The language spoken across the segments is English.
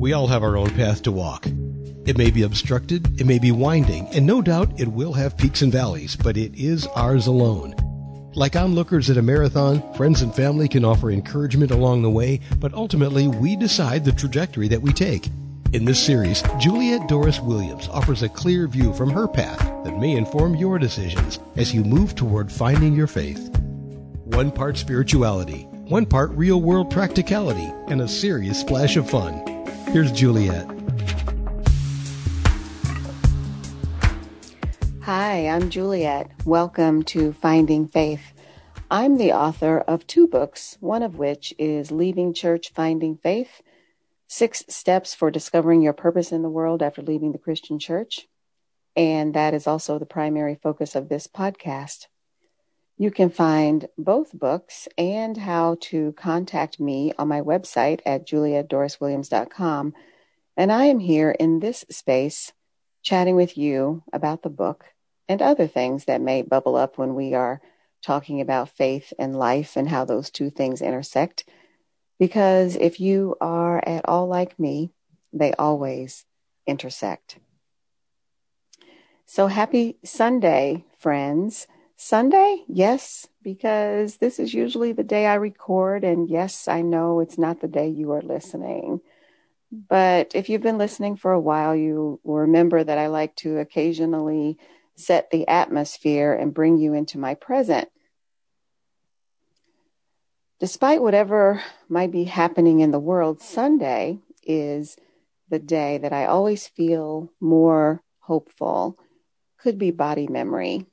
We all have our own path to walk. It may be obstructed, it may be winding, and no doubt it will have peaks and valleys, but it is ours alone. Like onlookers at a marathon, friends and family can offer encouragement along the way, but ultimately we decide the trajectory that we take. In this series, Juliet Doris Williams offers a clear view from her path that may inform your decisions as you move toward finding your faith. One part spirituality, one part real world practicality, and a serious splash of fun. Here's Juliet. Hi, I'm Juliet. Welcome to Finding Faith. I'm the author of two books, one of which is Leaving Church, Finding Faith Six Steps for Discovering Your Purpose in the World After Leaving the Christian Church. And that is also the primary focus of this podcast. You can find both books and how to contact me on my website at juliadoriswilliams.com. And I am here in this space chatting with you about the book and other things that may bubble up when we are talking about faith and life and how those two things intersect. Because if you are at all like me, they always intersect. So happy Sunday, friends. Sunday? Yes, because this is usually the day I record. And yes, I know it's not the day you are listening. But if you've been listening for a while, you will remember that I like to occasionally set the atmosphere and bring you into my present. Despite whatever might be happening in the world, Sunday is the day that I always feel more hopeful. Could be body memory,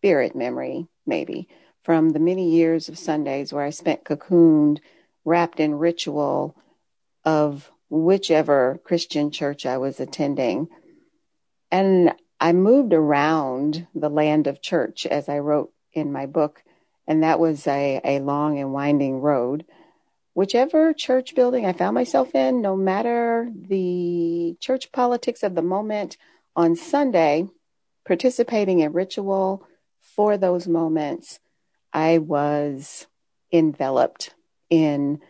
spirit memory, maybe, from the many years of Sundays where I spent cocooned, wrapped in ritual of whichever Christian church I was attending. And I moved around the land of church, as I wrote in my book, and that was a, a long and winding road. Whichever church building I found myself in, no matter the church politics of the moment, on Sunday, participating in ritual for those moments, I was enveloped in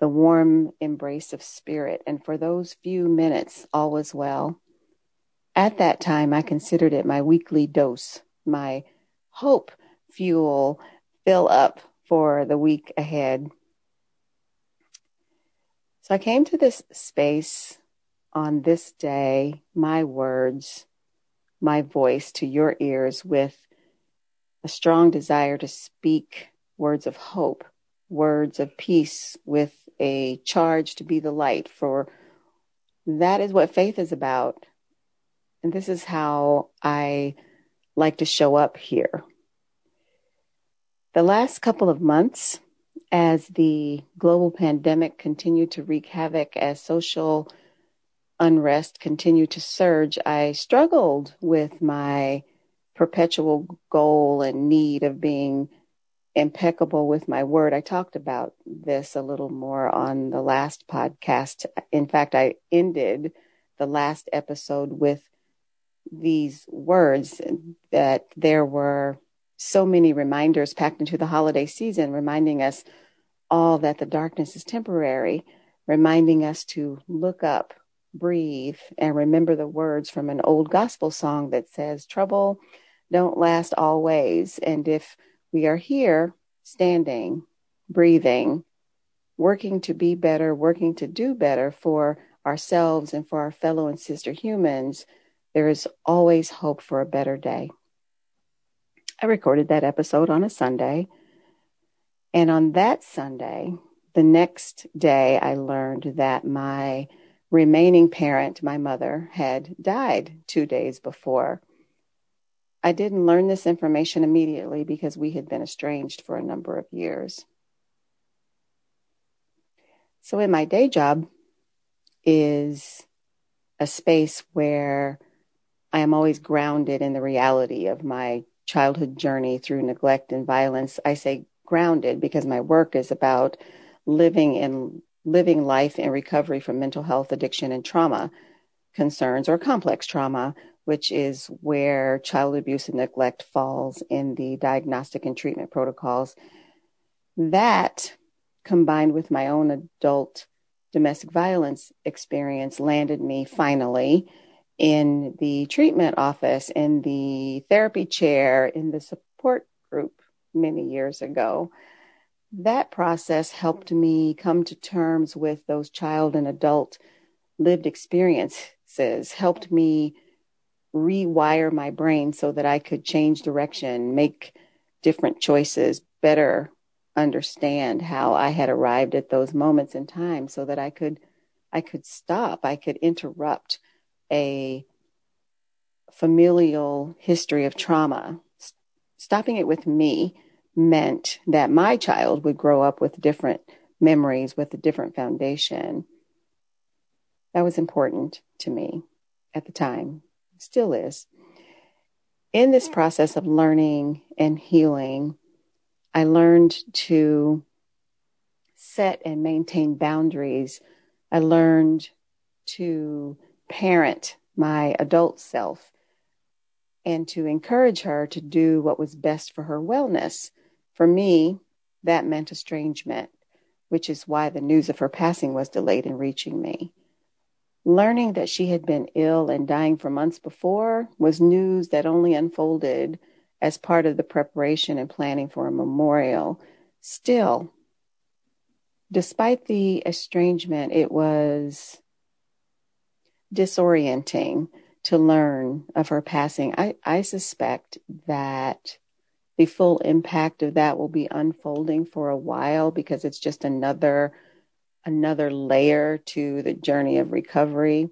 the warm embrace of spirit. And for those few minutes, all was well. At that time, I considered it my weekly dose, my hope fuel fill up for the week ahead. So I came to this space on this day, my words, my voice to your ears with a strong desire to speak words of hope, words of peace with a charge to be the light for that is what faith is about and this is how I like to show up here. The last couple of months, as the global pandemic continued to wreak havoc, as social unrest continued to surge, I struggled with my perpetual goal and need of being impeccable with my word. I talked about this a little more on the last podcast. In fact, I ended the last episode with these words that there were so many reminders packed into the holiday season, reminding us all that the darkness is temporary, reminding us to look up, breathe, and remember the words from an old gospel song that says, Trouble don't last always. And if we are here, standing, breathing, working to be better, working to do better for ourselves and for our fellow and sister humans, there is always hope for a better day. I recorded that episode on a Sunday. And on that Sunday, the next day, I learned that my remaining parent, my mother, had died two days before. I didn't learn this information immediately because we had been estranged for a number of years. So, in my day job is a space where I am always grounded in the reality of my childhood journey through neglect and violence. I say grounded because my work is about living in living life in recovery from mental health, addiction, and trauma concerns or complex trauma, which is where child abuse and neglect falls in the diagnostic and treatment protocols. That combined with my own adult domestic violence experience landed me finally in the treatment office, in the therapy chair, in the support group many years ago. That process helped me come to terms with those child and adult lived experiences, helped me rewire my brain so that I could change direction, make different choices, better understand how I had arrived at those moments in time so that I could I could stop, I could interrupt a familial history of trauma. Stopping it with me meant that my child would grow up with different memories, with a different foundation. That was important to me at the time, still is. In this process of learning and healing, I learned to set and maintain boundaries. I learned to parent my adult self and to encourage her to do what was best for her wellness. For me, that meant estrangement, which is why the news of her passing was delayed in reaching me. Learning that she had been ill and dying for months before was news that only unfolded as part of the preparation and planning for a memorial. Still, despite the estrangement, it was disorienting to learn of her passing. I, I suspect that the full impact of that will be unfolding for a while because it's just another another layer to the journey of recovery.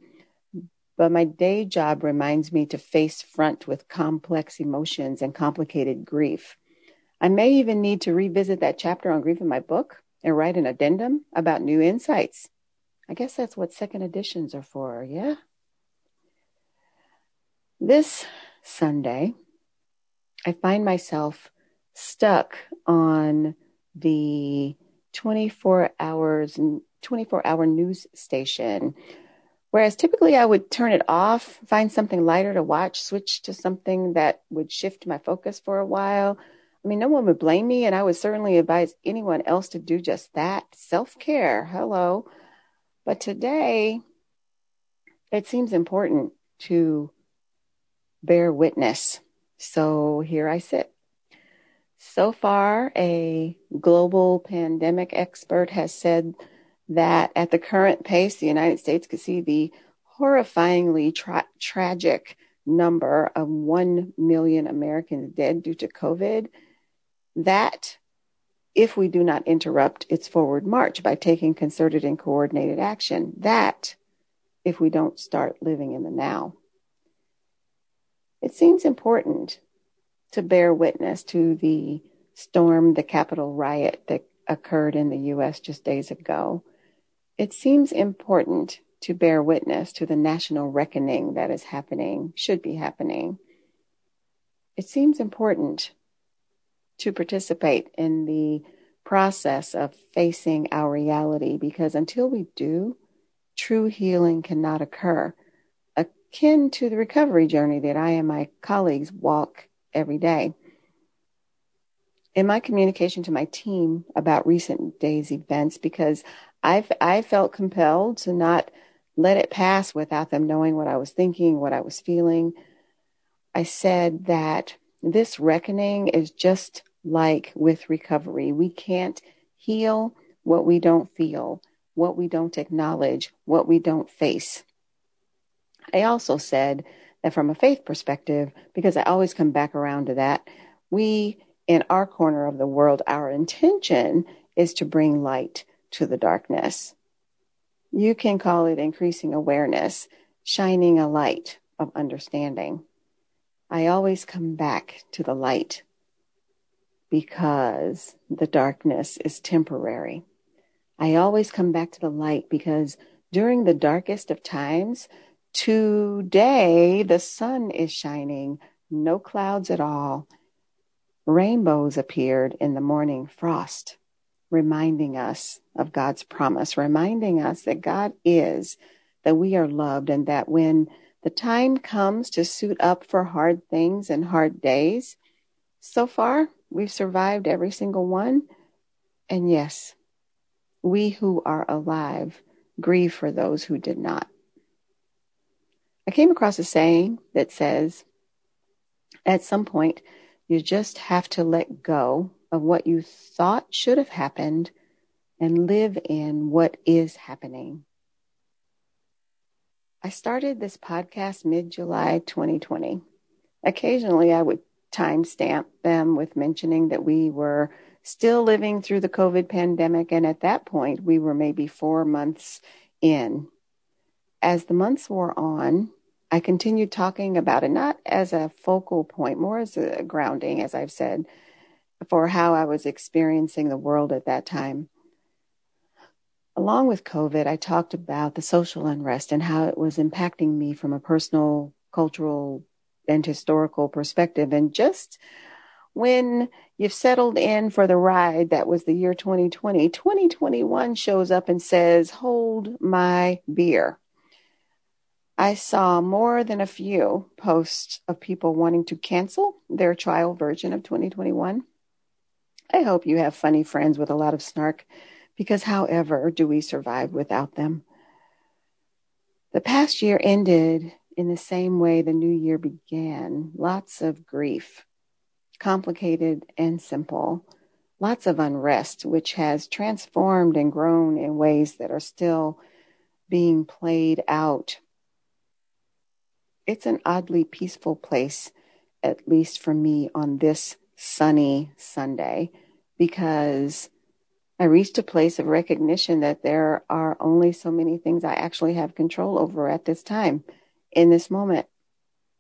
But my day job reminds me to face front with complex emotions and complicated grief. I may even need to revisit that chapter on grief in my book and write an addendum about new insights. I guess that's what second editions are for, yeah? This Sunday, I find myself stuck on the 24 hours 24 hour news station. Whereas typically I would turn it off, find something lighter to watch, switch to something that would shift my focus for a while. I mean, no one would blame me, and I would certainly advise anyone else to do just that. Self care, hello. But today, it seems important to bear witness. So here I sit. So far, a global pandemic expert has said that at the current pace, the United States could see the horrifyingly tra- tragic number of 1 million Americans dead due to COVID. That, if we do not interrupt its forward march by taking concerted and coordinated action, that, if we don't start living in the now. It seems important to bear witness to the storm, the Capitol riot that occurred in the U.S. just days ago. It seems important to bear witness to the national reckoning that is happening, should be happening. It seems important to participate in the process of facing our reality because until we do, true healing cannot occur, akin to the recovery journey that I and my colleagues walk every day. In my communication to my team about recent days' events, because I've I felt compelled to not let it pass without them knowing what I was thinking, what I was feeling. I said that this reckoning is just like with recovery. We can't heal what we don't feel, what we don't acknowledge, what we don't face. I also said from a faith perspective, because I always come back around to that, we in our corner of the world, our intention is to bring light to the darkness. You can call it increasing awareness, shining a light of understanding. I always come back to the light because the darkness is temporary. I always come back to the light because during the darkest of times, today the sun is shining, no clouds at all. Rainbows appeared in the morning frost reminding us of God's promise, reminding us that God is, that we are loved, and that when the time comes to suit up for hard things and hard days, so far we've survived every single one. And yes, we who are alive grieve for those who did not. I came across a saying that says, at some point, you just have to let go of what you thought should have happened and live in what is happening. I started this podcast mid July 2020. Occasionally, I would timestamp them with mentioning that we were still living through the COVID pandemic, and at that point, we were maybe four months in. As the months wore on, I continued talking about it, not as a focal point, more as a grounding, as I've said, for how I was experiencing the world at that time. Along with COVID, I talked about the social unrest and how it was impacting me from a personal, cultural, and historical perspective. And just when you've settled in for the ride that was the year 2020, 2021 shows up and says, Hold my beer. I saw more than a few posts of people wanting to cancel their trial version of 2021. I hope you have funny friends with a lot of snark because, however, do we survive without them? The past year ended in the same way the new year began lots of grief, complicated and simple, lots of unrest, which has transformed and grown in ways that are still being played out it's an oddly peaceful place, at least for me on this sunny Sunday, because I reached a place of recognition that there are only so many things I actually have control over at this time, in this moment.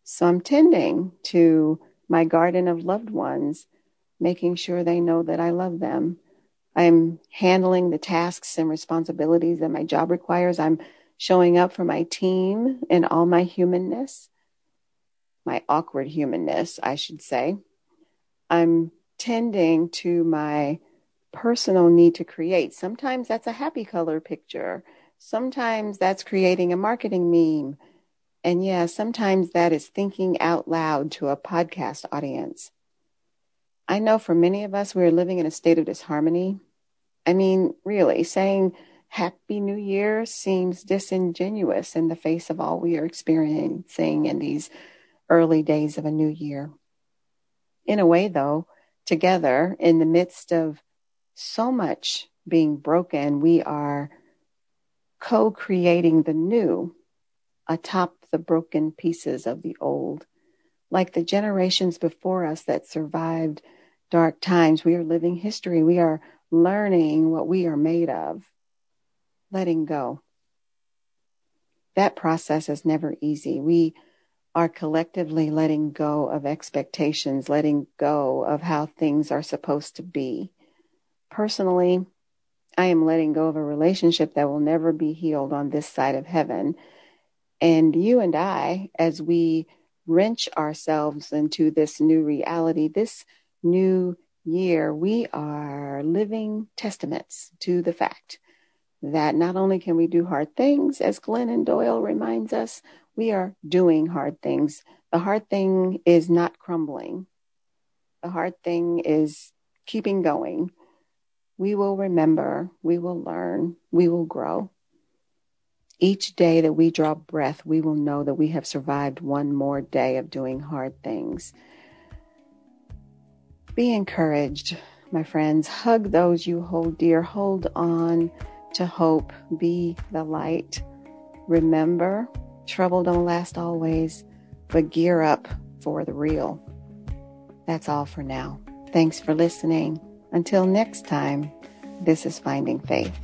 So I'm tending to my garden of loved ones, making sure they know that I love them. I'm handling the tasks and responsibilities that my job requires. I'm showing up for my team in all my humanness, my awkward humanness, I should say. I'm tending to my personal need to create. Sometimes that's a happy color picture. Sometimes that's creating a marketing meme. And yeah, sometimes that is thinking out loud to a podcast audience. I know for many of us, we're living in a state of disharmony. I mean, really, saying Happy New Year seems disingenuous in the face of all we are experiencing in these early days of a new year. In a way, though, together in the midst of so much being broken, we are co creating the new atop the broken pieces of the old. Like the generations before us that survived dark times, we are living history. We are learning what we are made of letting go. That process is never easy. We are collectively letting go of expectations, letting go of how things are supposed to be. Personally, I am letting go of a relationship that will never be healed on this side of heaven. And you and I, as we wrench ourselves into this new reality, this new year, we are living testaments to the fact that not only can we do hard things, as Glennon Doyle reminds us, we are doing hard things. The hard thing is not crumbling. The hard thing is keeping going. We will remember, we will learn, we will grow. Each day that we draw breath, we will know that we have survived one more day of doing hard things. Be encouraged, my friends. Hug those you hold dear. Hold on to hope, be the light. Remember, trouble don't last always, but gear up for the real. That's all for now. Thanks for listening. Until next time, this is Finding Faith.